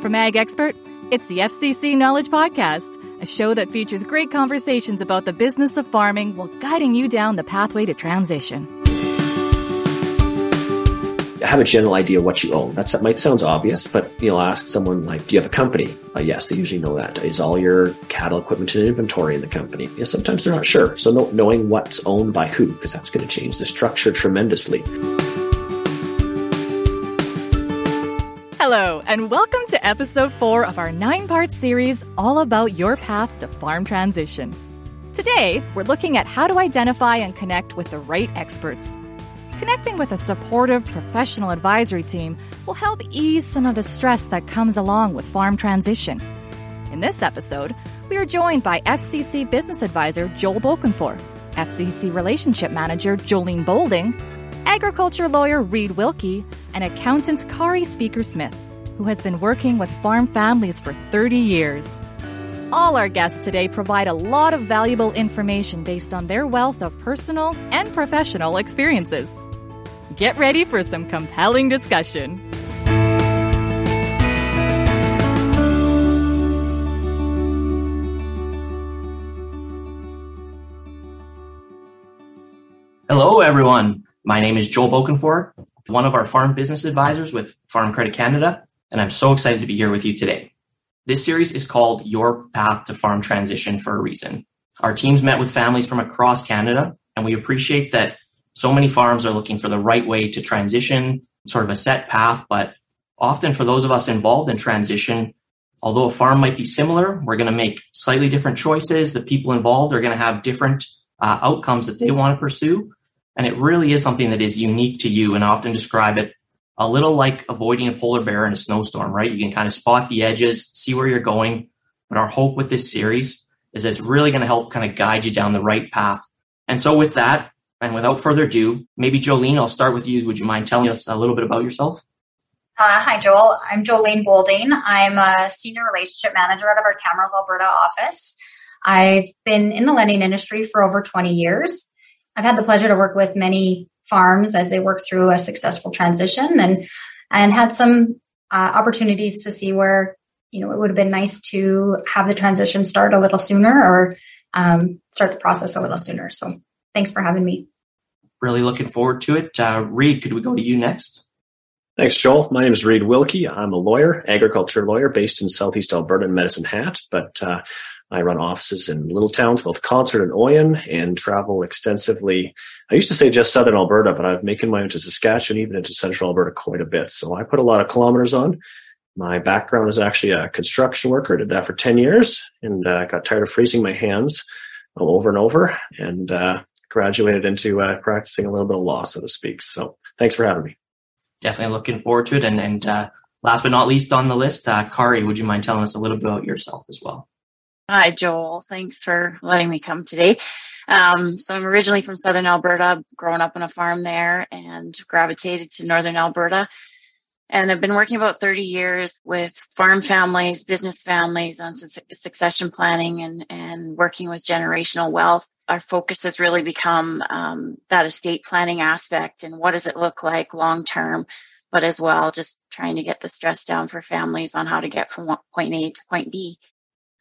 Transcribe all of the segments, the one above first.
From Ag Expert, it's the FCC Knowledge Podcast, a show that features great conversations about the business of farming while guiding you down the pathway to transition. Have a general idea what you own. That's, that might sound obvious, but you'll ask someone like, do you have a company? Uh, yes, they usually know that. Is all your cattle equipment and inventory in the company? Yeah, sometimes they're not sure. So know, knowing what's owned by who, because that's going to change the structure tremendously. Hello, and welcome to episode four of our nine part series all about your path to farm transition. Today, we're looking at how to identify and connect with the right experts. Connecting with a supportive professional advisory team will help ease some of the stress that comes along with farm transition. In this episode, we are joined by FCC Business Advisor Joel Bokenfohr, FCC Relationship Manager Jolene Bolding, agriculture lawyer Reed Wilkie, and accountant Kari Speaker Smith, who has been working with farm families for 30 years. All our guests today provide a lot of valuable information based on their wealth of personal and professional experiences. Get ready for some compelling discussion. Hello, everyone. My name is Joel Bokenfohr, one of our farm business advisors with Farm Credit Canada, and I'm so excited to be here with you today. This series is called Your Path to Farm Transition for a reason. Our teams met with families from across Canada, and we appreciate that so many farms are looking for the right way to transition, sort of a set path, but often for those of us involved in transition, although a farm might be similar, we're going to make slightly different choices. The people involved are going to have different uh, outcomes that they want to pursue. And it really is something that is unique to you and I often describe it a little like avoiding a polar bear in a snowstorm, right? You can kind of spot the edges, see where you're going. But our hope with this series is that it's really going to help kind of guide you down the right path. And so with that, and without further ado, maybe Jolene, I'll start with you. Would you mind telling us a little bit about yourself? Uh, hi, Joel. I'm Jolene Bolding. I'm a senior relationship manager out of our Camrose, Alberta office. I've been in the lending industry for over 20 years. I've had the pleasure to work with many farms as they work through a successful transition and and had some uh, opportunities to see where you know it would have been nice to have the transition start a little sooner or um, start the process a little sooner. So thanks for having me. Really looking forward to it. Uh, Reed, could we go to you next? Thanks, Joel. My name is Reed Wilkie. I'm a lawyer, agriculture lawyer based in Southeast Alberta in Medicine Hat, but uh, I run offices in little towns, both Consort and Oyen, and travel extensively. I used to say just southern Alberta, but I've making my way to Saskatchewan, even into central Alberta quite a bit. So I put a lot of kilometers on. My background is actually a construction worker. I did that for 10 years and uh, got tired of freezing my hands over and over and uh, graduated into uh, practicing a little bit of law, so to speak. So thanks for having me. Definitely looking forward to it. And, and uh, last but not least on the list, uh, Kari, would you mind telling us a little bit about yourself as well? Hi, Joel. Thanks for letting me come today. Um, so I'm originally from Southern Alberta, growing up on a farm there and gravitated to Northern Alberta. And I've been working about 30 years with farm families, business families on su- succession planning and, and working with generational wealth. Our focus has really become um, that estate planning aspect and what does it look like long term, but as well, just trying to get the stress down for families on how to get from point A to point B.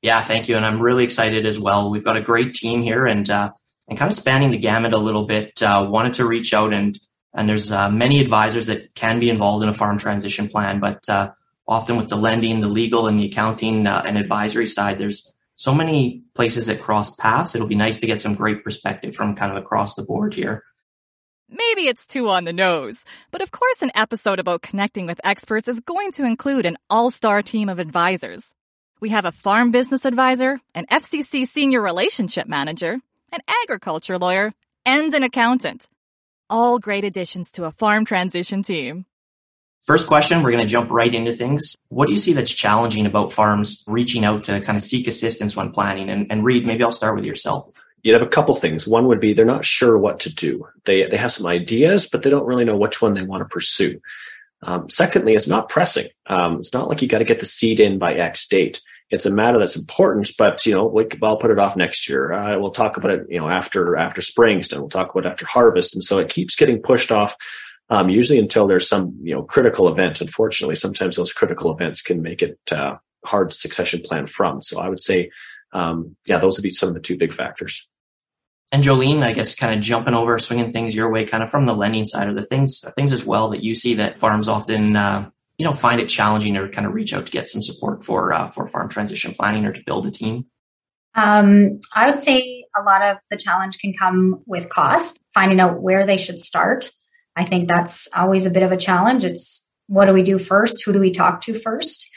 Yeah, thank you. And I'm really excited as well. We've got a great team here and, uh, and kind of spanning the gamut a little bit, uh, wanted to reach out and, and there's, uh, many advisors that can be involved in a farm transition plan, but, uh, often with the lending, the legal and the accounting uh, and advisory side, there's so many places that cross paths. It'll be nice to get some great perspective from kind of across the board here. Maybe it's too on the nose, but of course an episode about connecting with experts is going to include an all-star team of advisors. We have a farm business advisor, an FCC senior relationship manager, an agriculture lawyer, and an accountant. All great additions to a farm transition team. First question, we're going to jump right into things. What do you see that's challenging about farms reaching out to kind of seek assistance when planning? And, and Reed, maybe I'll start with yourself. You'd have a couple things. One would be they're not sure what to do. They, they have some ideas, but they don't really know which one they want to pursue. Um, secondly, it's not pressing. Um, it's not like you got to get the seed in by X date. It's a matter that's important, but you know, I'll put it off next year. Uh, we'll talk about it, you know, after after spring's done. We'll talk about it after harvest, and so it keeps getting pushed off Um, usually until there's some, you know, critical event. Unfortunately, sometimes those critical events can make it uh, hard succession plan from. So I would say, um, yeah, those would be some of the two big factors. And Jolene, I guess, kind of jumping over, swinging things your way, kind of from the lending side of the things, things as well that you see that farms often, uh, you know, find it challenging to kind of reach out to get some support for uh, for farm transition planning or to build a team. Um, I would say a lot of the challenge can come with cost, finding out where they should start. I think that's always a bit of a challenge. It's what do we do first? Who do we talk to first?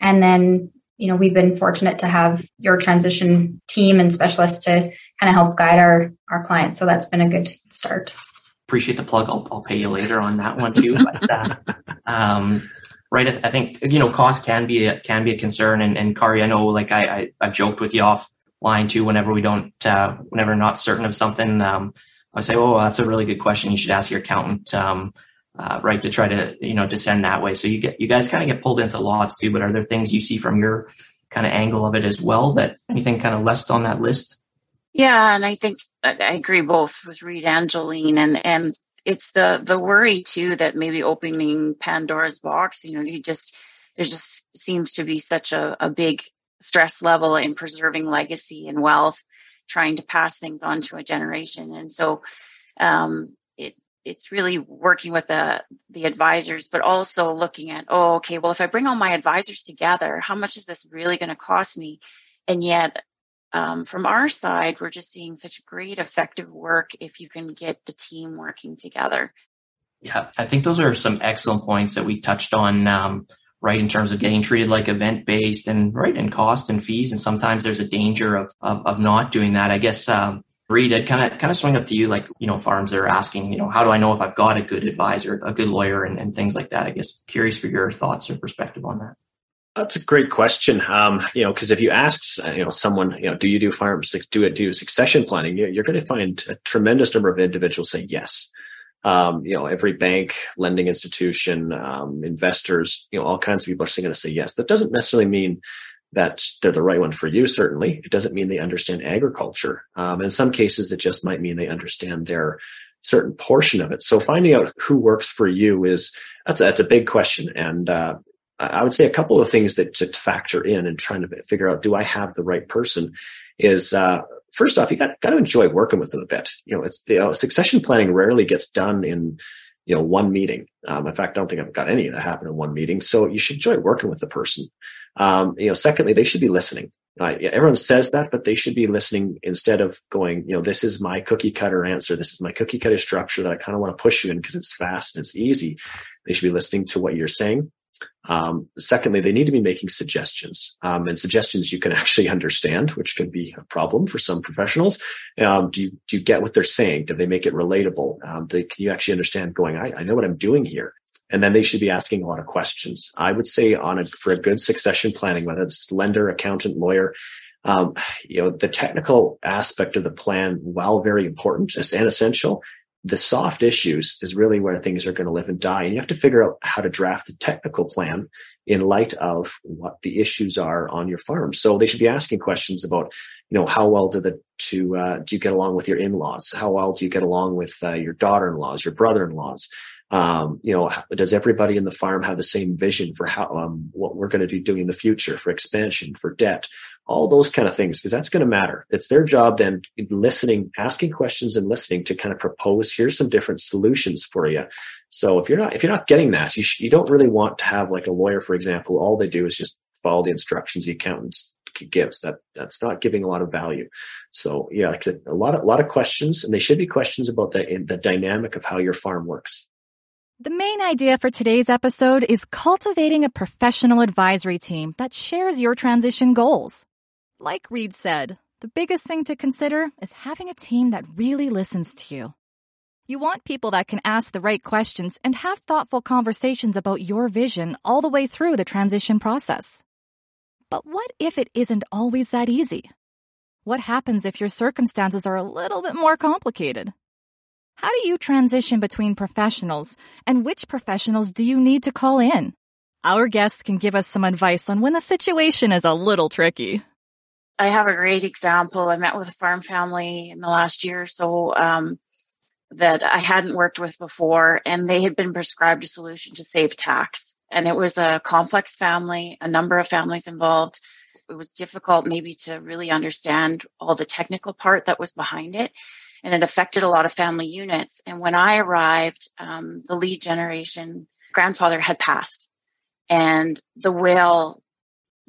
And then you know, we've been fortunate to have your transition team and specialists to kind of help guide our, our clients. So that's been a good start. Appreciate the plug. I'll, I'll pay you later on that one too. But, uh, um, right. I think, you know, cost can be a, can be a concern. And, and Kari, I know, like I, I, I've joked with you offline too, whenever we don't, uh, whenever not certain of something, um, I say, Oh, that's a really good question. You should ask your accountant. Um, uh, right, to try to you know descend that way. So you get you guys kind of get pulled into lots too. But are there things you see from your kind of angle of it as well? That anything kind of left on that list? Yeah, and I think I agree both with Reed and Jolene and and it's the the worry too that maybe opening Pandora's box. You know, you just there just seems to be such a, a big stress level in preserving legacy and wealth, trying to pass things on to a generation, and so um, it's really working with the the advisors, but also looking at, oh, okay, well, if I bring all my advisors together, how much is this really going to cost me? And yet, um, from our side, we're just seeing such great effective work if you can get the team working together. Yeah, I think those are some excellent points that we touched on. Um, right in terms of getting treated like event based and right in cost and fees and sometimes there's a danger of of, of not doing that i guess um, Reed, I'd kind of kind of swing up to you, like you know, farms that are asking, you know, how do I know if I've got a good advisor, a good lawyer, and, and things like that. I guess curious for your thoughts or perspective on that. That's a great question. Um, you know, because if you ask, you know, someone, you know, do you do farm do it do succession planning? You're going to find a tremendous number of individuals say yes. Um, you know, every bank, lending institution, um, investors, you know, all kinds of people are going to say yes. That doesn't necessarily mean that they're the right one for you. Certainly, it doesn't mean they understand agriculture. Um, in some cases, it just might mean they understand their certain portion of it. So finding out who works for you is that's a, that's a big question, and uh, I would say a couple of things that to factor in and trying to figure out do I have the right person is uh, first off you got got to enjoy working with them a bit. You know, it's you know, succession planning rarely gets done in you know one meeting. Um, in fact, I don't think I've got any that happen in one meeting. So you should enjoy working with the person. Um, you know, secondly, they should be listening. Uh, everyone says that, but they should be listening instead of going, you know, this is my cookie cutter answer. This is my cookie cutter structure that I kind of want to push you in because it's fast and it's easy. They should be listening to what you're saying. Um, secondly, they need to be making suggestions, um, and suggestions you can actually understand, which can be a problem for some professionals. Um, do you do you get what they're saying? Do they make it relatable? Um, they, can you actually understand? Going, I, I know what I'm doing here and then they should be asking a lot of questions. I would say on a, for a good succession planning, whether it's lender, accountant, lawyer, um, you know, the technical aspect of the plan, while very important and essential, the soft issues is really where things are going to live and die. And you have to figure out how to draft the technical plan in light of what the issues are on your farm. So they should be asking questions about, you know, how well do the to uh, do you get along with your in-laws? How well do you get along with uh, your daughter-in-laws, your brother-in-laws? Um, you know, does everybody in the farm have the same vision for how um, what we're going to be doing in the future for expansion, for debt, all those kind of things? Because that's going to matter. It's their job then listening, asking questions, and listening to kind of propose. Here's some different solutions for you. So if you're not if you're not getting that, you sh- you don't really want to have like a lawyer, for example. All they do is just follow the instructions the accountant gives. That that's not giving a lot of value. So yeah, like a lot of a lot of questions, and they should be questions about the the dynamic of how your farm works. The main idea for today's episode is cultivating a professional advisory team that shares your transition goals. Like Reed said, the biggest thing to consider is having a team that really listens to you. You want people that can ask the right questions and have thoughtful conversations about your vision all the way through the transition process. But what if it isn't always that easy? What happens if your circumstances are a little bit more complicated? How do you transition between professionals and which professionals do you need to call in? Our guests can give us some advice on when the situation is a little tricky. I have a great example. I met with a farm family in the last year or so. Um, that I hadn't worked with before, and they had been prescribed a solution to save tax. And it was a complex family, a number of families involved. It was difficult maybe to really understand all the technical part that was behind it. And it affected a lot of family units. And when I arrived, um, the lead generation grandfather had passed and the will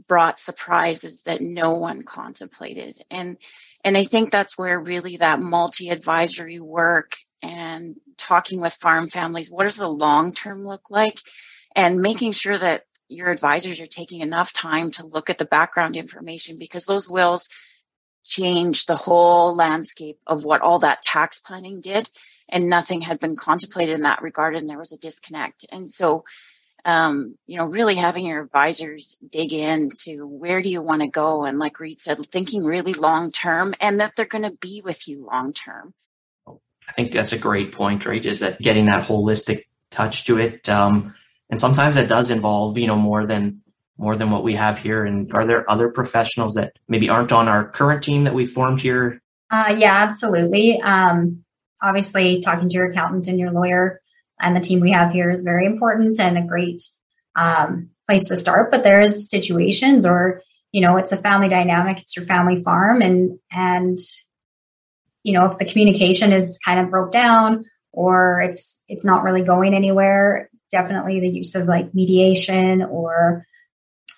brought surprises that no one contemplated. And, and I think that's where really that multi advisory work and talking with farm families, what does the long term look like? And making sure that your advisors are taking enough time to look at the background information because those wills change the whole landscape of what all that tax planning did and nothing had been contemplated in that regard and there was a disconnect. And so um, you know, really having your advisors dig into where do you want to go? And like Reed said, thinking really long term and that they're going to be with you long term. I think that's a great point, right? Is that getting that holistic touch to it. Um, and sometimes that does involve, you know, more than, more than what we have here. And are there other professionals that maybe aren't on our current team that we formed here? Uh, yeah, absolutely. Um, obviously talking to your accountant and your lawyer and the team we have here is very important and a great um, place to start. But there is situations, or you know, it's a family dynamic. It's your family farm, and and you know, if the communication is kind of broke down or it's it's not really going anywhere, definitely the use of like mediation or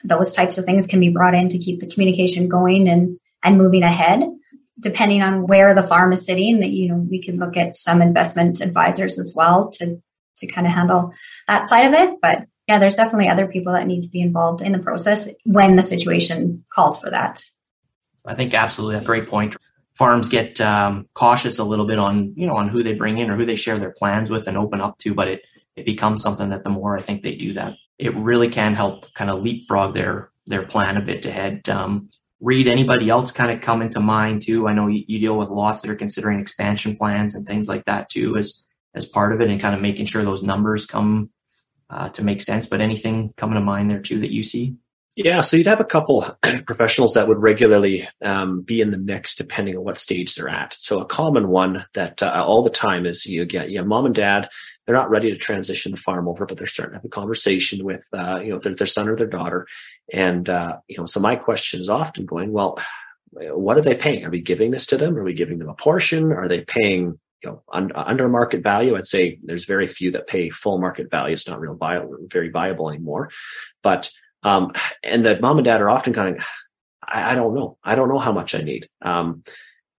those types of things can be brought in to keep the communication going and and moving ahead depending on where the farm is sitting that you know we can look at some investment advisors as well to to kind of handle that side of it. But yeah, there's definitely other people that need to be involved in the process when the situation calls for that. I think absolutely a great point. Farms get um, cautious a little bit on you know on who they bring in or who they share their plans with and open up to, but it it becomes something that the more I think they do that, it really can help kind of leapfrog their their plan a bit ahead. Um, Reed anybody else kind of come into mind too? I know you, you deal with lots that are considering expansion plans and things like that too. As as part of it and kind of making sure those numbers come uh, to make sense. But anything coming to mind there too that you see? Yeah, so you'd have a couple professionals that would regularly um, be in the mix depending on what stage they're at. So a common one that uh, all the time is you get yeah, mom and dad. They're not ready to transition the farm over, but they're starting to have a conversation with uh, you know their, their son or their daughter. And uh, you know, so my question is often going, well, what are they paying? Are we giving this to them? Are we giving them a portion? Are they paying you know, un, under market value, I'd say there's very few that pay full market value. It's not real viable, very viable anymore. But, um, and the mom and dad are often kind of, I, I don't know. I don't know how much I need. Um,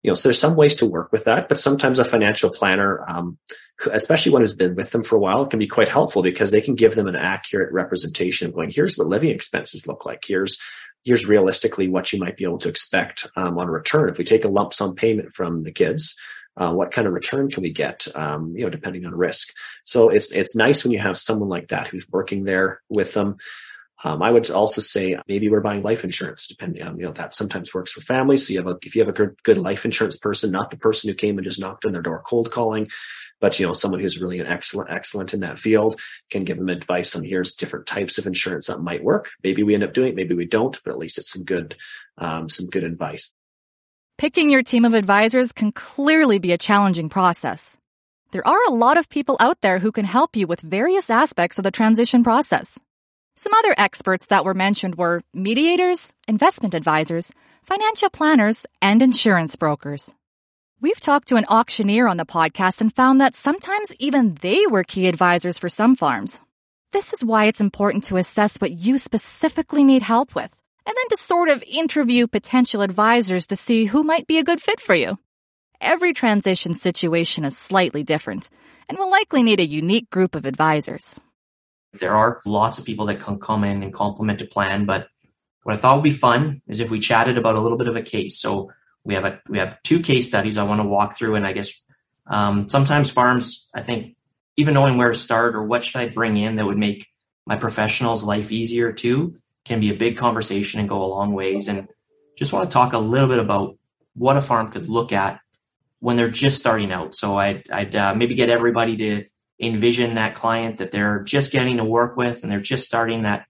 you know, so there's some ways to work with that, but sometimes a financial planner, um, especially one who's been with them for a while, can be quite helpful because they can give them an accurate representation of going, here's what living expenses look like. Here's, here's realistically what you might be able to expect um, on return. If we take a lump sum payment from the kids, uh, what kind of return can we get? Um, you know, depending on risk. So it's it's nice when you have someone like that who's working there with them. Um, I would also say maybe we're buying life insurance, depending on you know that sometimes works for families. So you have a if you have a good, good life insurance person, not the person who came and just knocked on their door cold calling, but you know someone who's really an excellent excellent in that field can give them advice on here's different types of insurance that might work. Maybe we end up doing it, maybe we don't, but at least it's some good um, some good advice. Picking your team of advisors can clearly be a challenging process. There are a lot of people out there who can help you with various aspects of the transition process. Some other experts that were mentioned were mediators, investment advisors, financial planners, and insurance brokers. We've talked to an auctioneer on the podcast and found that sometimes even they were key advisors for some farms. This is why it's important to assess what you specifically need help with and then to sort of interview potential advisors to see who might be a good fit for you. Every transition situation is slightly different and will likely need a unique group of advisors. There are lots of people that can come in and complement a plan, but what I thought would be fun is if we chatted about a little bit of a case. So we have a we have two case studies I want to walk through, and I guess um, sometimes farms, I think, even knowing where to start or what should I bring in that would make my professionals' life easier too, can be a big conversation and go a long ways. And just want to talk a little bit about what a farm could look at when they're just starting out. So I'd, I'd uh, maybe get everybody to envision that client that they're just getting to work with and they're just starting that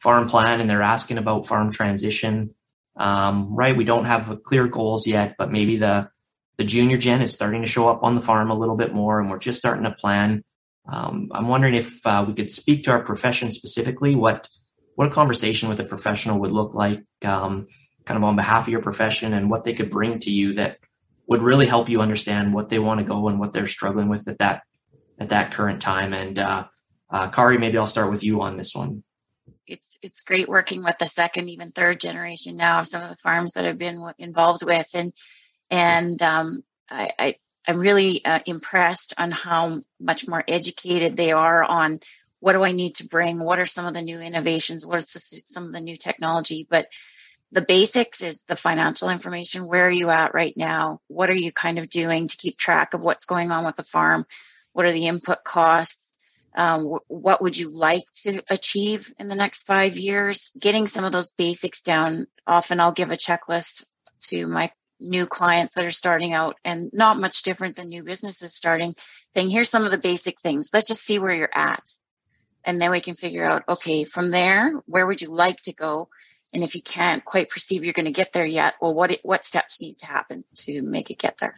farm plan and they're asking about farm transition. Um, right. We don't have clear goals yet, but maybe the, the junior gen is starting to show up on the farm a little bit more, and we're just starting to plan. Um, I'm wondering if uh, we could speak to our profession specifically, what what a conversation with a professional would look like, um, kind of on behalf of your profession, and what they could bring to you that would really help you understand what they want to go and what they're struggling with at that at that current time. And uh, uh, Kari, maybe I'll start with you on this one. It's it's great working with the second, even third generation now of some of the farms that I've been involved with, and and um, I, I I'm really uh, impressed on how much more educated they are on what do I need to bring, what are some of the new innovations, what is the, some of the new technology, but the basics is the financial information. Where are you at right now? What are you kind of doing to keep track of what's going on with the farm? What are the input costs? Um, what would you like to achieve in the next five years? Getting some of those basics down. Often I'll give a checklist to my new clients that are starting out and not much different than new businesses starting saying, here's some of the basic things. Let's just see where you're at. And then we can figure out, okay, from there, where would you like to go? And if you can't quite perceive you're going to get there yet, well, what what steps need to happen to make it get there?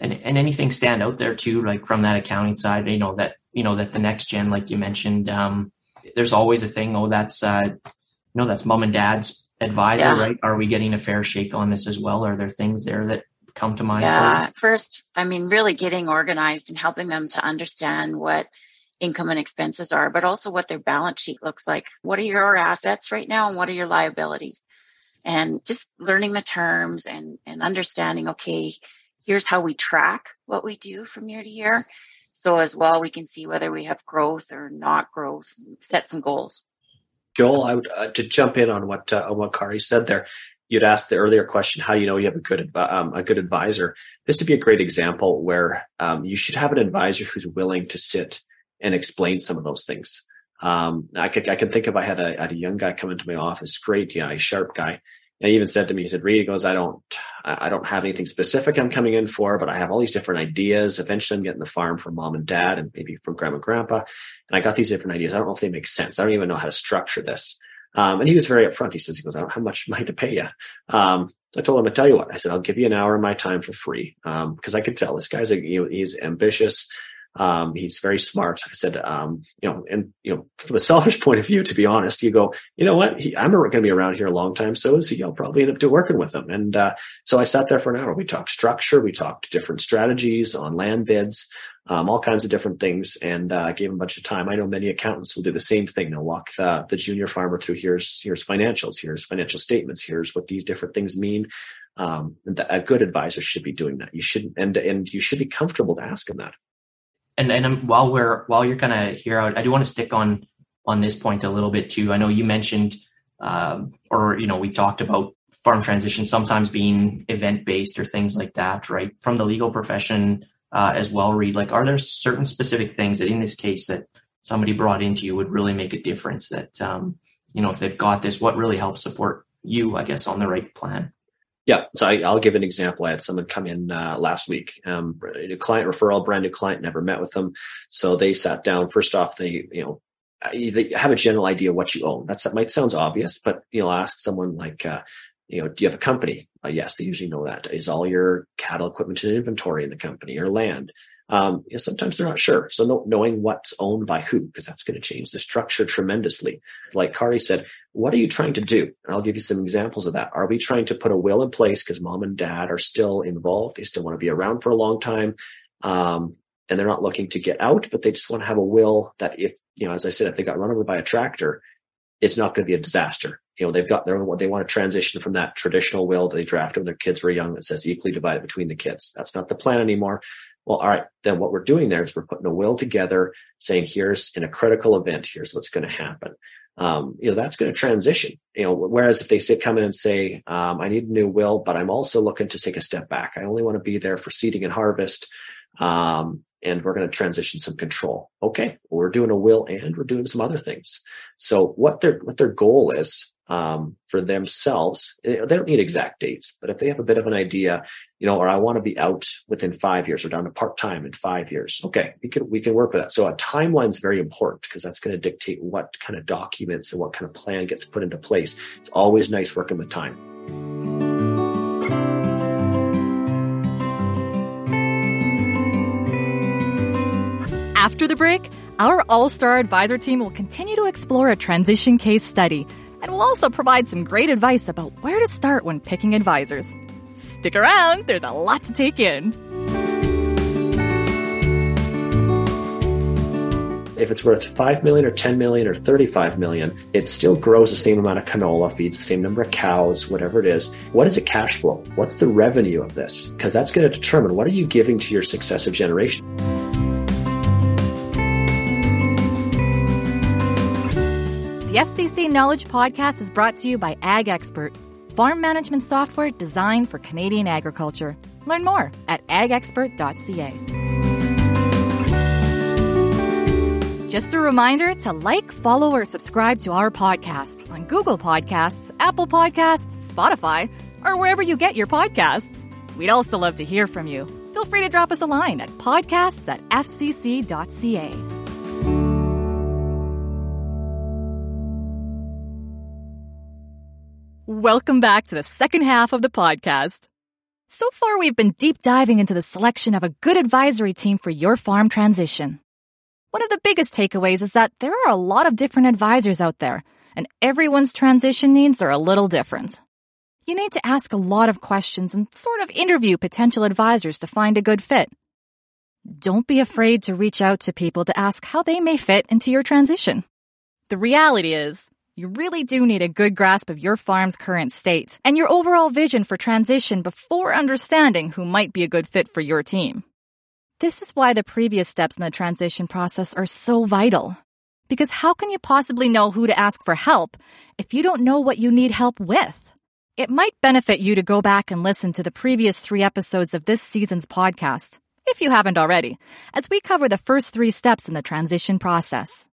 And, and anything stand out there too, like from that accounting side, you know, that, you know, that the next gen, like you mentioned, um, there's always a thing, oh, that's, uh, you know, that's mom and dad's advisor, yeah. right? Are we getting a fair shake on this as well? Are there things there that come to mind? Yeah. First, I mean, really getting organized and helping them to understand what income and expenses are, but also what their balance sheet looks like. What are your assets right now and what are your liabilities? And just learning the terms and, and understanding, okay, here's how we track what we do from year to year. So as well, we can see whether we have growth or not growth, set some goals. Joel, I would uh, to jump in on what uh, on what Kari said there. You'd asked the earlier question, how you know you have a good um, a good advisor. This would be a great example where um, you should have an advisor who's willing to sit and explain some of those things. Um, I could, I can think of, I had a, I had a young guy come into my office, great guy, sharp guy. And he even said to me, he said, Reed, he goes, I don't, I don't have anything specific I'm coming in for, but I have all these different ideas. Eventually I'm getting the farm from mom and dad and maybe from grandma and grandpa. And I got these different ideas. I don't know if they make sense. I don't even know how to structure this. Um, and he was very upfront. He says, he goes, I don't have much money to pay you. Um, I told him, I tell you what, I said, I'll give you an hour of my time for free. Um, cause I could tell this guy's a, you know, he's ambitious. Um, he's very smart. I said, um, you know, and you know, from a selfish point of view, to be honest, you go, you know what? He, I'm going to be around here a long time. So is he. I'll probably end up working with him. And uh, so I sat there for an hour. We talked structure. We talked different strategies on land bids, um, all kinds of different things, and uh, gave him a bunch of time. I know many accountants will do the same thing. They'll walk the, the junior farmer through here's here's financials, here's financial statements, here's what these different things mean. Um, a good advisor should be doing that. You should and and you should be comfortable to ask him that and and while we're while you're kind of here, I, I do want to stick on on this point a little bit too. I know you mentioned, um, or you know, we talked about farm transition sometimes being event based or things like that, right? From the legal profession uh, as well, Reed. Like, are there certain specific things that in this case that somebody brought into you would really make a difference? That um, you know, if they've got this, what really helps support you, I guess, on the right plan? Yeah. So I, will give an example. I had someone come in uh, last week, um, a client referral, brand new client, never met with them. So they sat down. First off, they, you know, they have a general idea what you own. That's, that might sound obvious, but you'll ask someone like, uh, you know, do you have a company? Uh, yes, they usually know that. Is all your cattle equipment and inventory in the company or land? Um, you know, sometimes they're not sure. So no, knowing what's owned by who, because that's going to change the structure tremendously. Like Kari said, what are you trying to do? And I'll give you some examples of that. Are we trying to put a will in place because mom and dad are still involved? They still want to be around for a long time. Um, and they're not looking to get out, but they just want to have a will that if, you know, as I said, if they got run over by a tractor, it's not going to be a disaster. You know, they've got their, they want to transition from that traditional will that they drafted when their kids were young that says equally divided between the kids. That's not the plan anymore. Well, all right, then what we're doing there is we're putting a will together saying, here's in a critical event, here's what's going to happen. Um, you know, that's going to transition, you know, whereas if they say, come in and say, um, I need a new will, but I'm also looking to take a step back. I only want to be there for seeding and harvest. Um, and we're going to transition some control. Okay. We're doing a will and we're doing some other things. So what their, what their goal is um, for themselves. Eh, they don't need exact dates, but if they have a bit of an idea, you know, or I want to be out within five years or down to part time in five years. Okay. We can, we can work with that. So a timeline is very important because that's going to dictate what kind of documents and what kind of plan gets put into place. It's always nice working with time. After the break, our All Star Advisor team will continue to explore a transition case study and we'll also provide some great advice about where to start when picking advisors. Stick around, there's a lot to take in. If it's worth 5 million or 10 million or 35 million, it still grows the same amount of canola, feeds the same number of cows, whatever it is. What is the cash flow? What's the revenue of this? Because that's going to determine what are you giving to your successive generation. FCC Knowledge Podcast is brought to you by Ag Expert, farm management software designed for Canadian agriculture. Learn more at agexpert.ca. Just a reminder to like, follow, or subscribe to our podcast on Google Podcasts, Apple Podcasts, Spotify, or wherever you get your podcasts. We'd also love to hear from you. Feel free to drop us a line at podcasts at fcc.ca. Welcome back to the second half of the podcast. So far, we've been deep diving into the selection of a good advisory team for your farm transition. One of the biggest takeaways is that there are a lot of different advisors out there, and everyone's transition needs are a little different. You need to ask a lot of questions and sort of interview potential advisors to find a good fit. Don't be afraid to reach out to people to ask how they may fit into your transition. The reality is, you really do need a good grasp of your farm's current state and your overall vision for transition before understanding who might be a good fit for your team. This is why the previous steps in the transition process are so vital. Because how can you possibly know who to ask for help if you don't know what you need help with? It might benefit you to go back and listen to the previous three episodes of this season's podcast, if you haven't already, as we cover the first three steps in the transition process.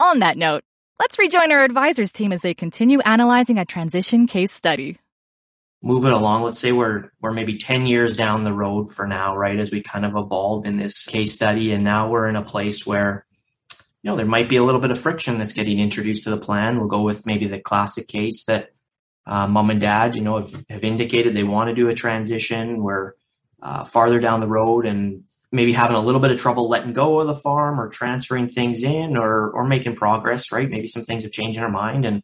On that note, Let's rejoin our advisors team as they continue analyzing a transition case study. Move it along. Let's say we're we're maybe 10 years down the road for now, right? As we kind of evolve in this case study and now we're in a place where you know, there might be a little bit of friction that's getting introduced to the plan. We'll go with maybe the classic case that uh, mom and dad, you know, have, have, indicated they want to do a transition. We're uh, farther down the road and maybe having a little bit of trouble letting go of the farm or transferring things in or or making progress, right? Maybe some things have changed in our mind and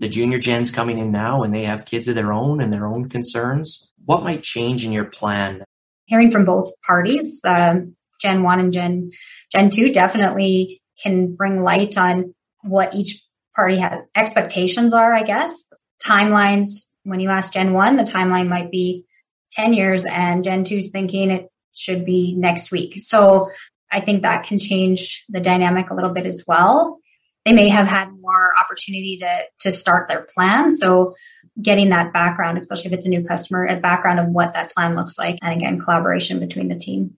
the junior gen's coming in now and they have kids of their own and their own concerns. What might change in your plan? Hearing from both parties, um, Gen 1 and Gen Gen 2 definitely can bring light on what each party has expectations are, I guess. Timelines, when you ask Gen 1, the timeline might be 10 years and Gen 2's thinking it should be next week. So I think that can change the dynamic a little bit as well. They may have had more opportunity to, to start their plan. So getting that background, especially if it's a new customer, a background of what that plan looks like. And again, collaboration between the team.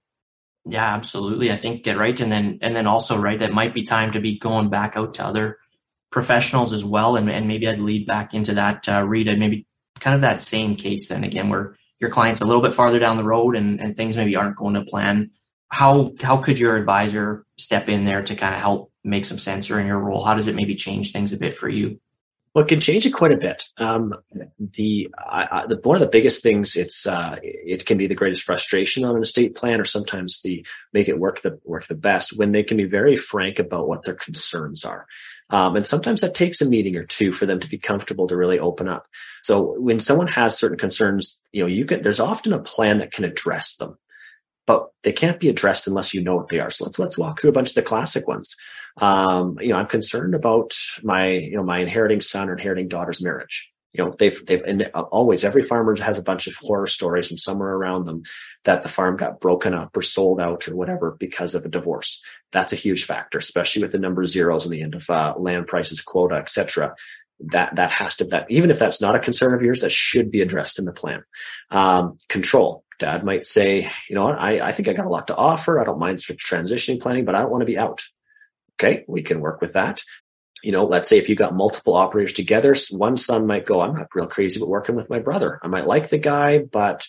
Yeah, absolutely. I think get right. And then, and then also, right, that might be time to be going back out to other professionals as well. And, and maybe I'd lead back into that, uh, Rita, maybe kind of that same case then again, where your client's a little bit farther down the road and, and things maybe aren't going to plan, how how could your advisor step in there to kind of help make some sense in your role? How does it maybe change things a bit for you? Well, it can change it quite a bit. Um, the, I, the, one of the biggest things it's uh, it can be the greatest frustration on an estate plan, or sometimes the make it work the work the best when they can be very frank about what their concerns are. Um, and sometimes that takes a meeting or two for them to be comfortable to really open up. So when someone has certain concerns, you know, you can, there's often a plan that can address them, but they can't be addressed unless you know what they are. So let's, let's walk through a bunch of the classic ones. Um, you know, I'm concerned about my, you know, my inheriting son or inheriting daughter's marriage you know they've they've and always every farmer has a bunch of horror stories from somewhere around them that the farm got broken up or sold out or whatever because of a divorce. That's a huge factor especially with the number of zeros in the end of uh, land prices quota etc that that has to that even if that's not a concern of yours that should be addressed in the plan. Um, control. Dad might say you know I, I think i got a lot to offer. I don't mind transitioning planning but i don't want to be out. Okay we can work with that you know, let's say if you've got multiple operators together, one son might go, I'm not real crazy about working with my brother. I might like the guy, but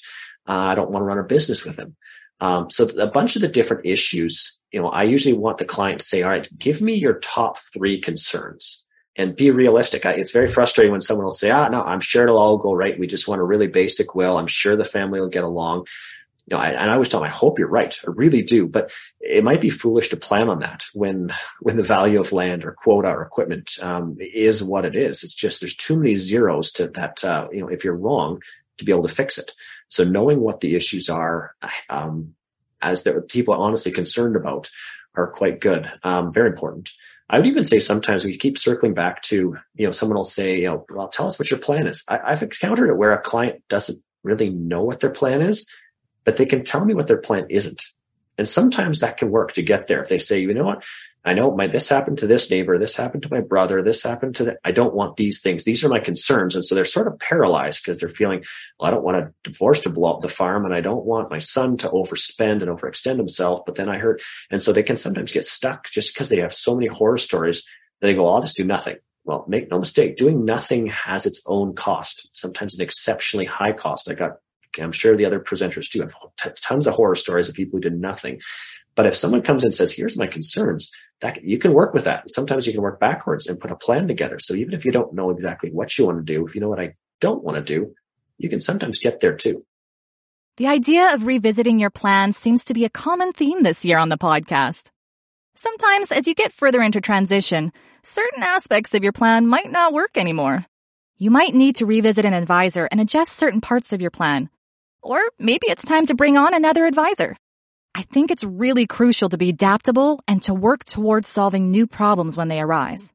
uh, I don't want to run a business with him. Um, so a bunch of the different issues, you know, I usually want the client to say, all right, give me your top three concerns and be realistic. I, it's very frustrating when someone will say, ah, no, I'm sure it'll all go right. We just want a really basic will. I'm sure the family will get along. You know, I, and I always tell them, I hope you're right. I really do, but it might be foolish to plan on that when, when the value of land or quota or equipment, um, is what it is. It's just, there's too many zeros to that, uh, you know, if you're wrong to be able to fix it. So knowing what the issues are, um, as the people are honestly concerned about are quite good. Um, very important. I would even say sometimes we keep circling back to, you know, someone will say, you know, well, tell us what your plan is. I, I've encountered it where a client doesn't really know what their plan is but they can tell me what their plan isn't. And sometimes that can work to get there. If they say, you know what? I know my, this happened to this neighbor. This happened to my brother. This happened to the, I don't want these things. These are my concerns. And so they're sort of paralyzed because they're feeling, well, I don't want a divorce to blow up the farm and I don't want my son to overspend and overextend himself. But then I heard, and so they can sometimes get stuck just because they have so many horror stories that they go, I'll just do nothing. Well, make no mistake, doing nothing has its own cost, sometimes an exceptionally high cost. I got I'm sure the other presenters too have t- tons of horror stories of people who did nothing. But if someone comes and says, here's my concerns, that you can work with that. Sometimes you can work backwards and put a plan together. So even if you don't know exactly what you want to do, if you know what I don't want to do, you can sometimes get there too. The idea of revisiting your plan seems to be a common theme this year on the podcast. Sometimes as you get further into transition, certain aspects of your plan might not work anymore. You might need to revisit an advisor and adjust certain parts of your plan. Or maybe it's time to bring on another advisor. I think it's really crucial to be adaptable and to work towards solving new problems when they arise.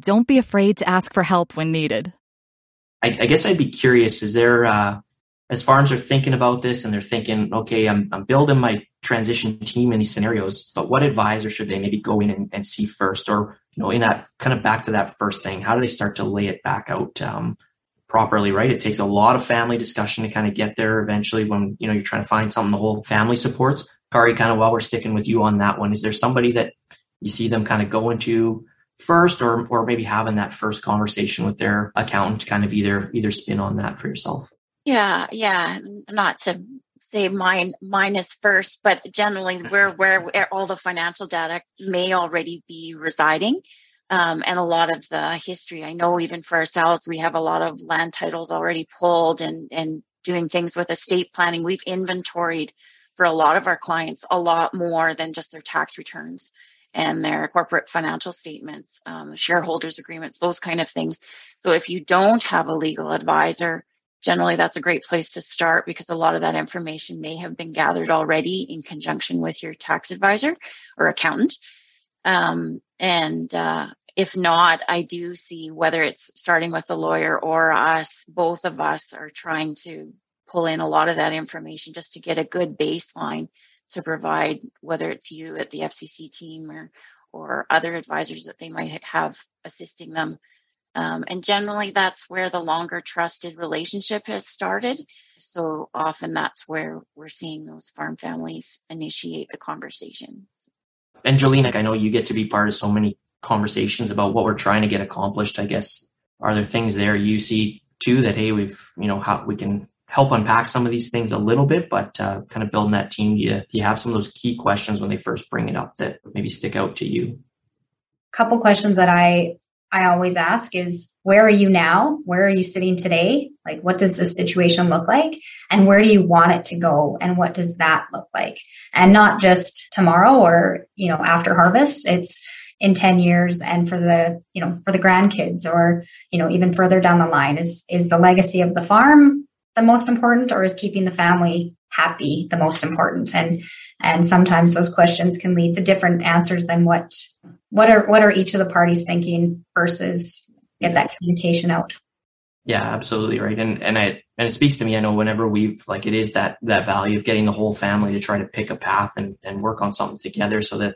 Don't be afraid to ask for help when needed. I, I guess I'd be curious, is there, uh, as farms are thinking about this and they're thinking, okay, I'm, I'm building my transition team in these scenarios, but what advisor should they maybe go in and, and see first? Or, you know, in that kind of back to that first thing, how do they start to lay it back out? Um, properly, right? It takes a lot of family discussion to kind of get there eventually when, you know, you're trying to find something the whole family supports. Kari, kind of while we're sticking with you on that one, is there somebody that you see them kind of going to first or, or maybe having that first conversation with their accountant to kind of either, either spin on that for yourself? Yeah. Yeah. Not to say mine, mine is first, but generally where, where all the financial data may already be residing um, and a lot of the history. I know even for ourselves, we have a lot of land titles already pulled and, and doing things with estate planning. We've inventoried for a lot of our clients a lot more than just their tax returns and their corporate financial statements, um, shareholders agreements, those kind of things. So if you don't have a legal advisor, generally that's a great place to start because a lot of that information may have been gathered already in conjunction with your tax advisor or accountant. Um, and uh, if not, I do see whether it's starting with a lawyer or us, both of us are trying to pull in a lot of that information just to get a good baseline to provide, whether it's you at the FCC team or, or other advisors that they might have assisting them. Um, and generally that's where the longer trusted relationship has started. So often that's where we're seeing those farm families initiate the conversations. And Jolene, I know you get to be part of so many conversations about what we're trying to get accomplished, I guess, are there things there you see too that, hey, we've, you know, how we can help unpack some of these things a little bit, but uh, kind of building that team, do you, do you have some of those key questions when they first bring it up that maybe stick out to you? A couple questions that I I always ask is where are you now? Where are you sitting today? Like what does this situation look like? And where do you want it to go? And what does that look like? And not just tomorrow or, you know, after harvest. It's in 10 years and for the, you know, for the grandkids or, you know, even further down the line is, is the legacy of the farm the most important or is keeping the family happy the most important? And, and sometimes those questions can lead to different answers than what, what are, what are each of the parties thinking versus get that communication out. Yeah, absolutely right. And and I and it speaks to me. I know whenever we've like it is that that value of getting the whole family to try to pick a path and and work on something together so that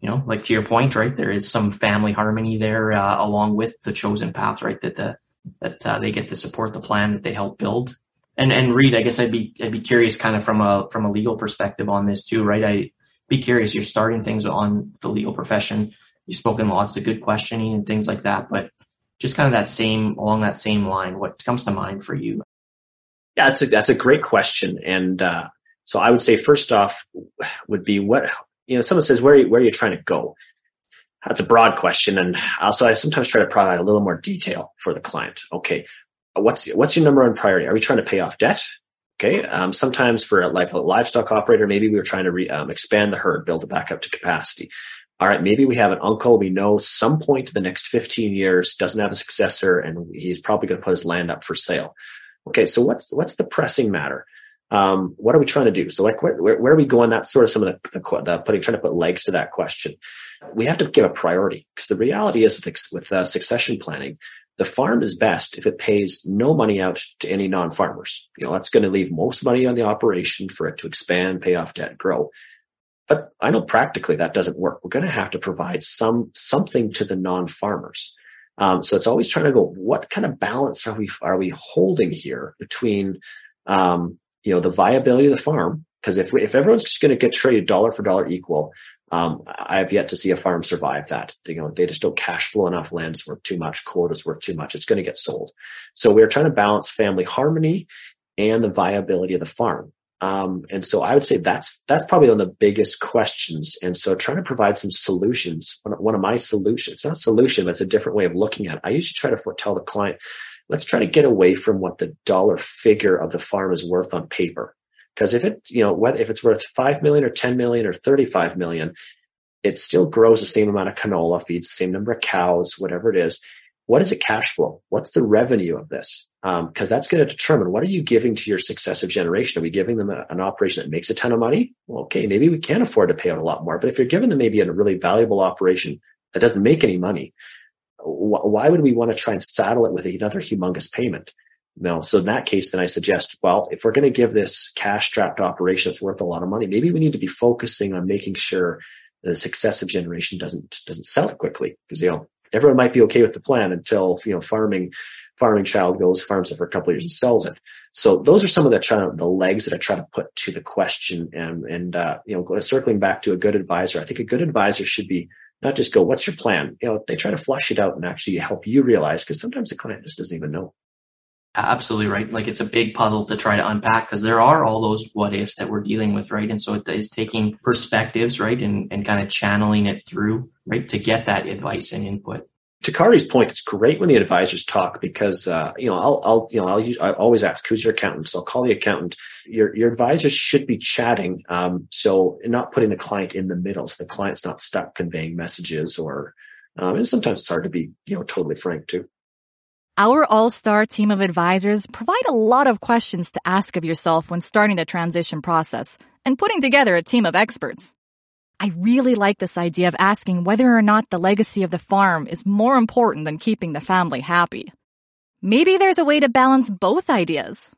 you know, like to your point, right? There is some family harmony there uh, along with the chosen path, right? That the that uh, they get to support the plan that they help build. And and Reed, I guess I'd be I'd be curious, kind of from a from a legal perspective on this too, right? I be curious. You're starting things on the legal profession. You've spoken lots of good questioning and things like that, but just kind of that same along that same line. What comes to mind for you? Yeah, that's a that's a great question, and uh, so I would say first off would be what you know, someone says, where are you, where are you trying to go? That's a broad question. And also I sometimes try to provide a little more detail for the client. Okay. What's, what's your number one priority? Are we trying to pay off debt? Okay. Um, sometimes for a, a livestock operator, maybe we were trying to re, um, expand the herd, build it back up to capacity. All right. Maybe we have an uncle we know some point in the next 15 years doesn't have a successor and he's probably going to put his land up for sale. Okay. So what's, what's the pressing matter? Um, what are we trying to do? So like, where, where, are we going? That's sort of some of the, the, the, putting, trying to put legs to that question. We have to give a priority because the reality is with, with uh, succession planning, the farm is best if it pays no money out to any non-farmers. You know, that's going to leave most money on the operation for it to expand, pay off debt, grow. But I know practically that doesn't work. We're going to have to provide some, something to the non-farmers. Um, so it's always trying to go, what kind of balance are we, are we holding here between, um, you know, the viability of the farm? Because if if everyone's just going to get traded dollar for dollar equal, um, I have yet to see a farm survive that. You know, they just don't cash flow enough. Land is worth too much. Quotas worth too much. It's going to get sold. So we're trying to balance family harmony and the viability of the farm. Um, and so I would say that's, that's probably one of the biggest questions. And so trying to provide some solutions, one, one of my solutions, it's not a solution, but it's a different way of looking at it. I usually try to foretell the client, let's try to get away from what the dollar figure of the farm is worth on paper. Because if it, you know, whether if it's worth 5 million or 10 million or 35 million, it still grows the same amount of canola, feeds the same number of cows, whatever it is. What is it cash flow? What's the revenue of this? Because um, that's going to determine what are you giving to your successive generation? Are we giving them a, an operation that makes a ton of money? Well, okay, maybe we can afford to pay out a lot more. But if you're giving them maybe a really valuable operation that doesn't make any money, why would we want to try and saddle it with another humongous payment? No. So in that case, then I suggest, well, if we're going to give this cash strapped operation that's worth a lot of money, maybe we need to be focusing on making sure the successive generation doesn't, doesn't sell it quickly. Because, you know, everyone might be okay with the plan until, you know, farming, farming child goes, farms it for a couple years and sells it. So those are some of the try, the legs that I try to put to the question. And, and, uh, you know, circling back to a good advisor, I think a good advisor should be not just go, what's your plan? You know, they try to flush it out and actually help you realize because sometimes the client just doesn't even know. Absolutely right. Like it's a big puzzle to try to unpack because there are all those what ifs that we're dealing with, right? And so it is taking perspectives, right? And, and kind of channeling it through, right? To get that advice and input. To Kari's point, it's great when the advisors talk because, uh, you know, I'll, I'll, you know, I'll use, I always ask, who's your accountant? So I'll call the accountant. Your, your advisors should be chatting. Um, so not putting the client in the middle. So the client's not stuck conveying messages or, um, and sometimes it's hard to be, you know, totally frank too. Our all star team of advisors provide a lot of questions to ask of yourself when starting the transition process and putting together a team of experts. I really like this idea of asking whether or not the legacy of the farm is more important than keeping the family happy. Maybe there's a way to balance both ideas.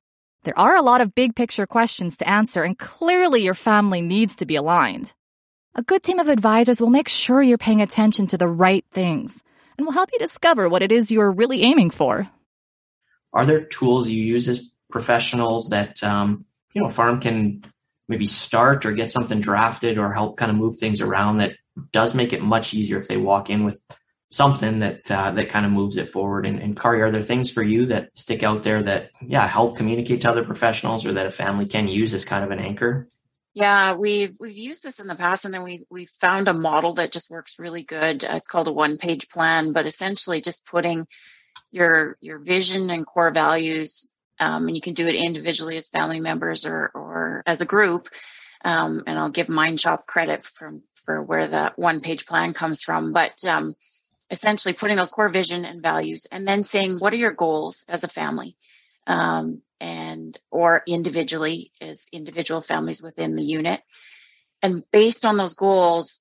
There are a lot of big picture questions to answer, and clearly your family needs to be aligned. A good team of advisors will make sure you're paying attention to the right things and will help you discover what it is you're really aiming for. Are there tools you use as professionals that um, you know a farm can maybe start or get something drafted or help kind of move things around that does make it much easier if they walk in with something that uh, that kind of moves it forward. And, and Kari, are there things for you that stick out there that yeah help communicate to other professionals or that a family can use as kind of an anchor? Yeah, we've we've used this in the past, and then we we found a model that just works really good. It's called a one page plan, but essentially just putting your your vision and core values, um, and you can do it individually as family members or or as a group. Um, and I'll give Mindshop credit from for where that one page plan comes from, but um, essentially putting those core vision and values, and then saying what are your goals as a family. Um, and or individually as individual families within the unit. And based on those goals,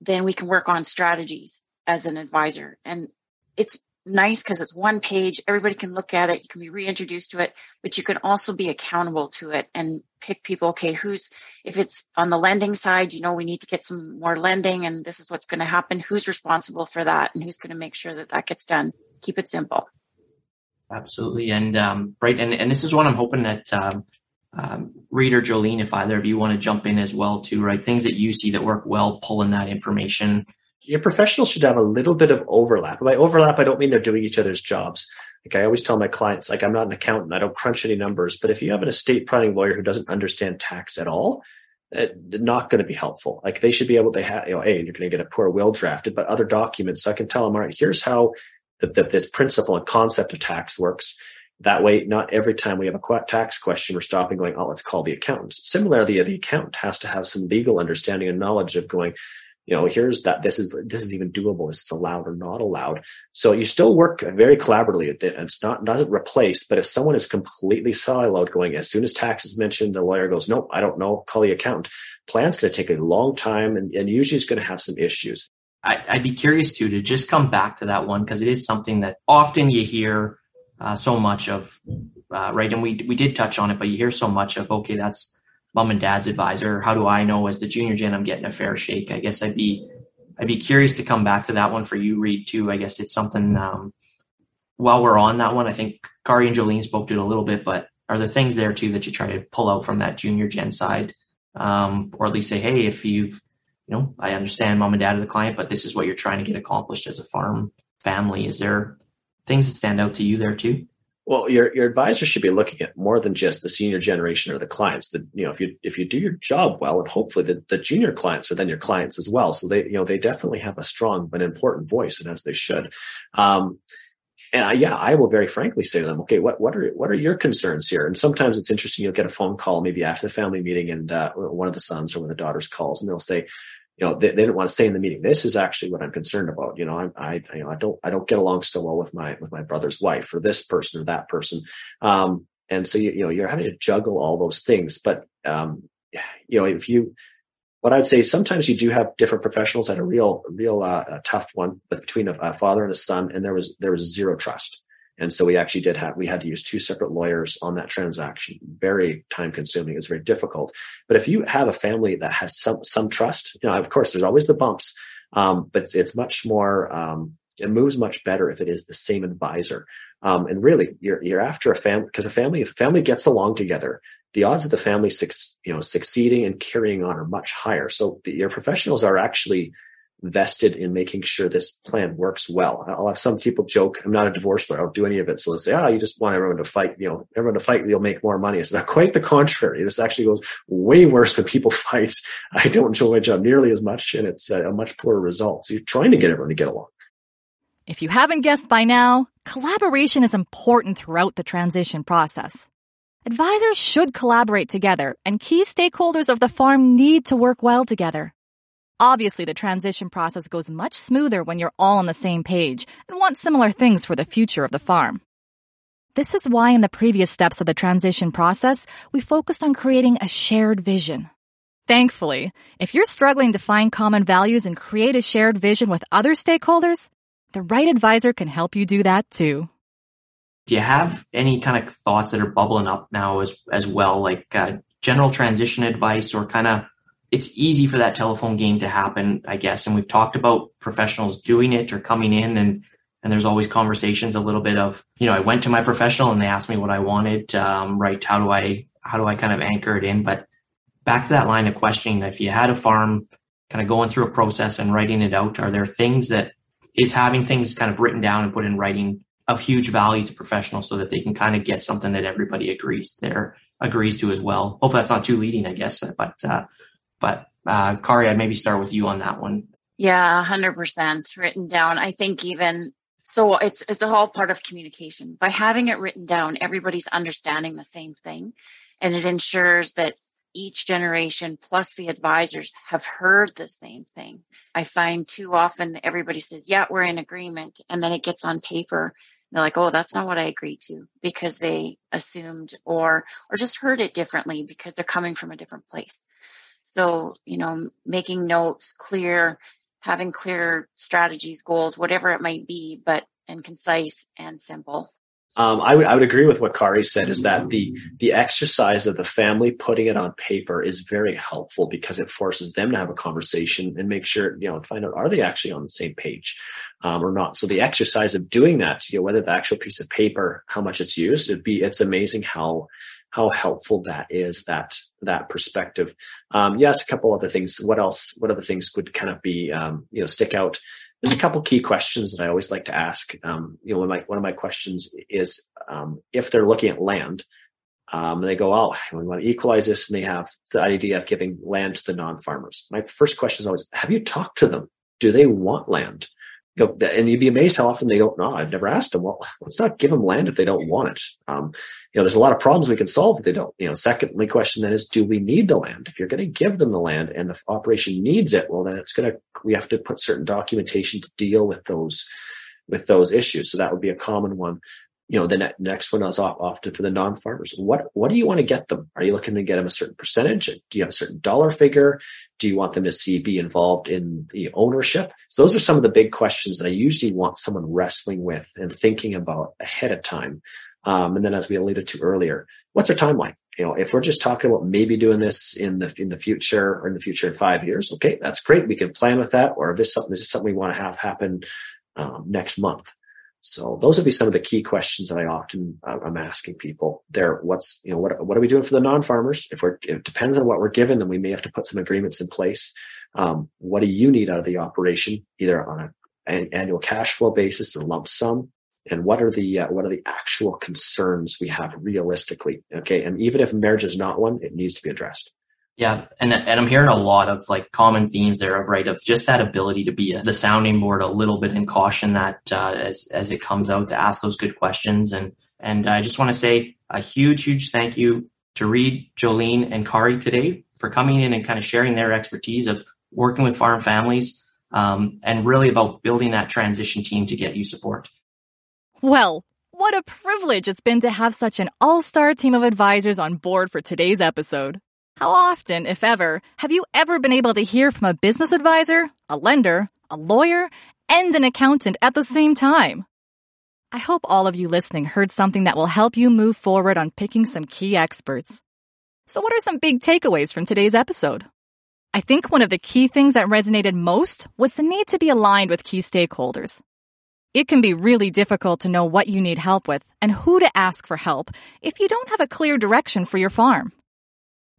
then we can work on strategies as an advisor. And it's nice because it's one page. Everybody can look at it. You can be reintroduced to it, but you can also be accountable to it and pick people. Okay. Who's, if it's on the lending side, you know, we need to get some more lending and this is what's going to happen. Who's responsible for that and who's going to make sure that that gets done? Keep it simple. Absolutely. And, um, right. And, and this is what I'm hoping that, um, um, Reed or Jolene, if either of you want to jump in as well too, right? Things that you see that work well, pulling that information. Your professionals should have a little bit of overlap. By overlap, I don't mean they're doing each other's jobs. Like I always tell my clients, like I'm not an accountant, I don't crunch any numbers, but if you have an estate planning lawyer who doesn't understand tax at all, it's eh, not going to be helpful. Like they should be able to have, you know, hey, you're going to get a poor will drafted, but other documents. So I can tell them, all right, here's how that, that this principle and concept of tax works. That way, not every time we have a tax question, we're stopping going, oh, let's call the accountant. Similarly, the accountant has to have some legal understanding and knowledge of going, you know, here's that this is this is even doable. This is allowed or not allowed. So you still work very collaboratively. It it's not doesn't replace, but if someone is completely siloed, going as soon as tax is mentioned, the lawyer goes, nope, I don't know, call the accountant. Plan's going to take a long time, and, and usually it's going to have some issues. I, would be curious too to just come back to that one because it is something that often you hear uh, so much of, uh, right? And we we did touch on it, but you hear so much of okay, that's mom and dad's advisor. How do I know as the junior gen I'm getting a fair shake? I guess I'd be I'd be curious to come back to that one for you, Reed, too. I guess it's something. Um, while we're on that one, I think Kari and Jolene spoke to it a little bit, but are there things there too that you try to pull out from that junior gen side, um, or at least say, hey, if you've you know, I understand mom and dad are the client, but this is what you're trying to get accomplished as a farm family. Is there things that stand out to you there too? Well, your your advisor should be looking at more than just the senior generation or the clients. That you know, if you if you do your job well, and hopefully the, the junior clients are then your clients as well. So they you know they definitely have a strong but important voice, and as they should. Um, and I, yeah, I will very frankly say to them, okay, what, what are, what are your concerns here? And sometimes it's interesting. You'll get a phone call maybe after the family meeting and, uh, one of the sons or one of the daughters calls and they'll say, you know, they, they didn't want to say in the meeting, this is actually what I'm concerned about. You know, I, I, you know, I don't, I don't get along so well with my, with my brother's wife or this person or that person. Um, and so, you, you know, you're having to juggle all those things. But, um, you know, if you, what I'd say, sometimes you do have different professionals at a real, real, uh, a tough one but between a, a father and a son, and there was, there was zero trust. And so we actually did have, we had to use two separate lawyers on that transaction. Very time consuming. It was very difficult. But if you have a family that has some, some trust, you know, of course, there's always the bumps. Um, but it's, it's much more, um, it moves much better if it is the same advisor. Um, and really you're, you're after a family because a family, if a family gets along together, the odds of the family, you know, succeeding and carrying on are much higher. So the, your professionals are actually vested in making sure this plan works well. I'll have some people joke, I'm not a divorce lawyer. I'll do any of it. So they'll say, oh, you just want everyone to fight, you know, everyone to fight, you'll make more money. It's not quite the contrary. This actually goes way worse when people fight. I don't enjoy my job nearly as much and it's a much poorer result. So you're trying to get everyone to get along. If you haven't guessed by now, collaboration is important throughout the transition process. Advisors should collaborate together and key stakeholders of the farm need to work well together. Obviously, the transition process goes much smoother when you're all on the same page and want similar things for the future of the farm. This is why in the previous steps of the transition process, we focused on creating a shared vision. Thankfully, if you're struggling to find common values and create a shared vision with other stakeholders, the right advisor can help you do that too. Do you have any kind of thoughts that are bubbling up now as, as well, like uh, general transition advice or kind of it's easy for that telephone game to happen, I guess. And we've talked about professionals doing it or coming in and, and there's always conversations a little bit of, you know, I went to my professional and they asked me what I wanted. Um, right. How do I, how do I kind of anchor it in? But back to that line of questioning, if you had a farm kind of going through a process and writing it out, are there things that is having things kind of written down and put in writing of huge value to professionals so that they can kind of get something that everybody agrees there agrees to as well. Hopefully that's not too leading, I guess, but, uh, but uh, Kari, I'd maybe start with you on that one. Yeah, hundred percent written down. I think even so, it's it's all part of communication. By having it written down, everybody's understanding the same thing, and it ensures that each generation plus the advisors have heard the same thing. I find too often everybody says, "Yeah, we're in agreement," and then it gets on paper. They're like, "Oh, that's not what I agreed to," because they assumed or or just heard it differently because they're coming from a different place. So, you know, making notes clear, having clear strategies, goals, whatever it might be, but and concise and simple. Um, I would I would agree with what Kari said. Is that the the exercise of the family putting it on paper is very helpful because it forces them to have a conversation and make sure you know and find out are they actually on the same page um, or not. So the exercise of doing that, you know, whether the actual piece of paper, how much it's used, it'd be it's amazing how how helpful that is that that perspective. Um, yes, a couple other things. What else? What other things would kind of be um, you know stick out? There's a couple key questions that I always like to ask. Um, you know, one of my one of my questions is um, if they're looking at land, um, they go, "Oh, we want to equalize this," and they have the idea of giving land to the non-farmers. My first question is always, "Have you talked to them? Do they want land?" And you'd be amazed how often they don't know. I've never asked them, well, let's not give them land if they don't want it. Um, you know, there's a lot of problems we can solve if they don't. You know, secondly, question then is, do we need the land? If you're going to give them the land and the operation needs it, well, then it's going to, we have to put certain documentation to deal with those, with those issues. So that would be a common one. You know, the ne- next one is often for the non-farmers. What, what do you want to get them? Are you looking to get them a certain percentage? Do you have a certain dollar figure? Do you want them to see, be involved in the ownership? So those are some of the big questions that I usually want someone wrestling with and thinking about ahead of time um, and then as we alluded to earlier, what's our timeline? You know, if we're just talking about maybe doing this in the, in the future or in the future in five years, okay, that's great. We can plan with that. Or if this something, this is something we want to have happen, um, next month. So those would be some of the key questions that I often uh, I'm asking people there. What's, you know, what, what are we doing for the non-farmers? If we're, it depends on what we're given, then we may have to put some agreements in place. Um, what do you need out of the operation, either on a, an annual cash flow basis or lump sum? and what are the uh, what are the actual concerns we have realistically okay and even if marriage is not one it needs to be addressed yeah and and i'm hearing a lot of like common themes there of right of just that ability to be a, the sounding board a little bit and caution that uh, as as it comes out to ask those good questions and and i just want to say a huge huge thank you to reed jolene and kari today for coming in and kind of sharing their expertise of working with farm families um, and really about building that transition team to get you support well, what a privilege it's been to have such an all-star team of advisors on board for today's episode. How often, if ever, have you ever been able to hear from a business advisor, a lender, a lawyer, and an accountant at the same time? I hope all of you listening heard something that will help you move forward on picking some key experts. So what are some big takeaways from today's episode? I think one of the key things that resonated most was the need to be aligned with key stakeholders. It can be really difficult to know what you need help with and who to ask for help if you don't have a clear direction for your farm.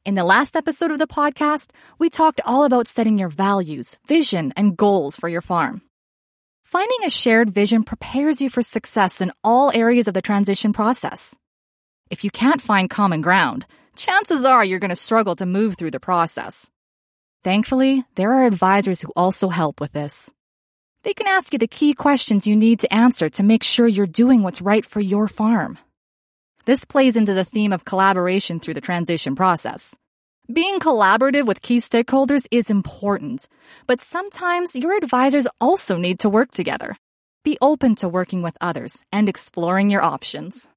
In the last episode of the podcast, we talked all about setting your values, vision, and goals for your farm. Finding a shared vision prepares you for success in all areas of the transition process. If you can't find common ground, chances are you're going to struggle to move through the process. Thankfully, there are advisors who also help with this. They can ask you the key questions you need to answer to make sure you're doing what's right for your farm. This plays into the theme of collaboration through the transition process. Being collaborative with key stakeholders is important, but sometimes your advisors also need to work together. Be open to working with others and exploring your options.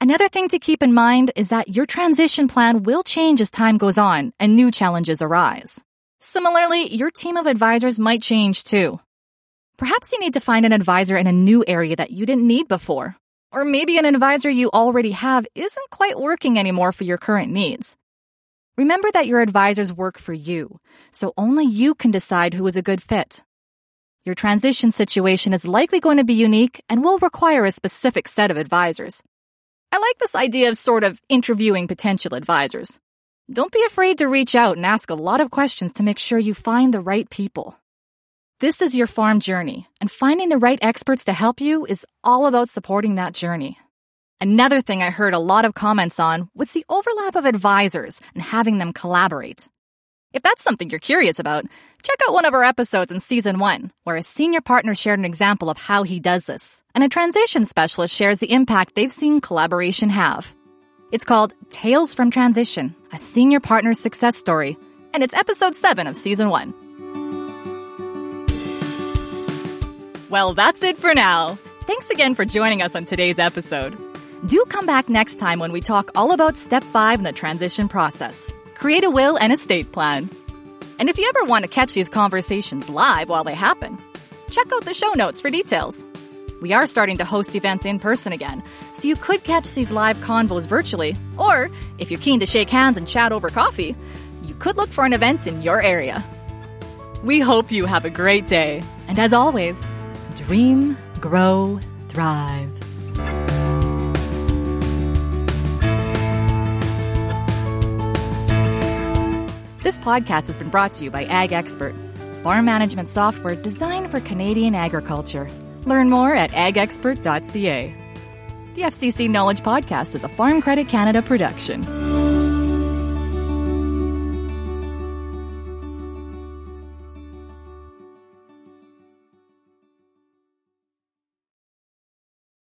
Another thing to keep in mind is that your transition plan will change as time goes on and new challenges arise. Similarly, your team of advisors might change too. Perhaps you need to find an advisor in a new area that you didn't need before. Or maybe an advisor you already have isn't quite working anymore for your current needs. Remember that your advisors work for you, so only you can decide who is a good fit. Your transition situation is likely going to be unique and will require a specific set of advisors. I like this idea of sort of interviewing potential advisors. Don't be afraid to reach out and ask a lot of questions to make sure you find the right people. This is your farm journey, and finding the right experts to help you is all about supporting that journey. Another thing I heard a lot of comments on was the overlap of advisors and having them collaborate. If that's something you're curious about, check out one of our episodes in season one, where a senior partner shared an example of how he does this, and a transition specialist shares the impact they've seen collaboration have. It's called Tales from Transition, a senior partner success story, and it's episode seven of season one. Well, that's it for now. Thanks again for joining us on today's episode. Do come back next time when we talk all about step five in the transition process create a will and estate plan. And if you ever want to catch these conversations live while they happen, check out the show notes for details. We are starting to host events in person again, so you could catch these live convos virtually, or if you're keen to shake hands and chat over coffee, you could look for an event in your area. We hope you have a great day, and as always, Dream, grow, thrive. This podcast has been brought to you by Ag Expert, farm management software designed for Canadian agriculture. Learn more at agexpert.ca. The FCC Knowledge Podcast is a Farm Credit Canada production.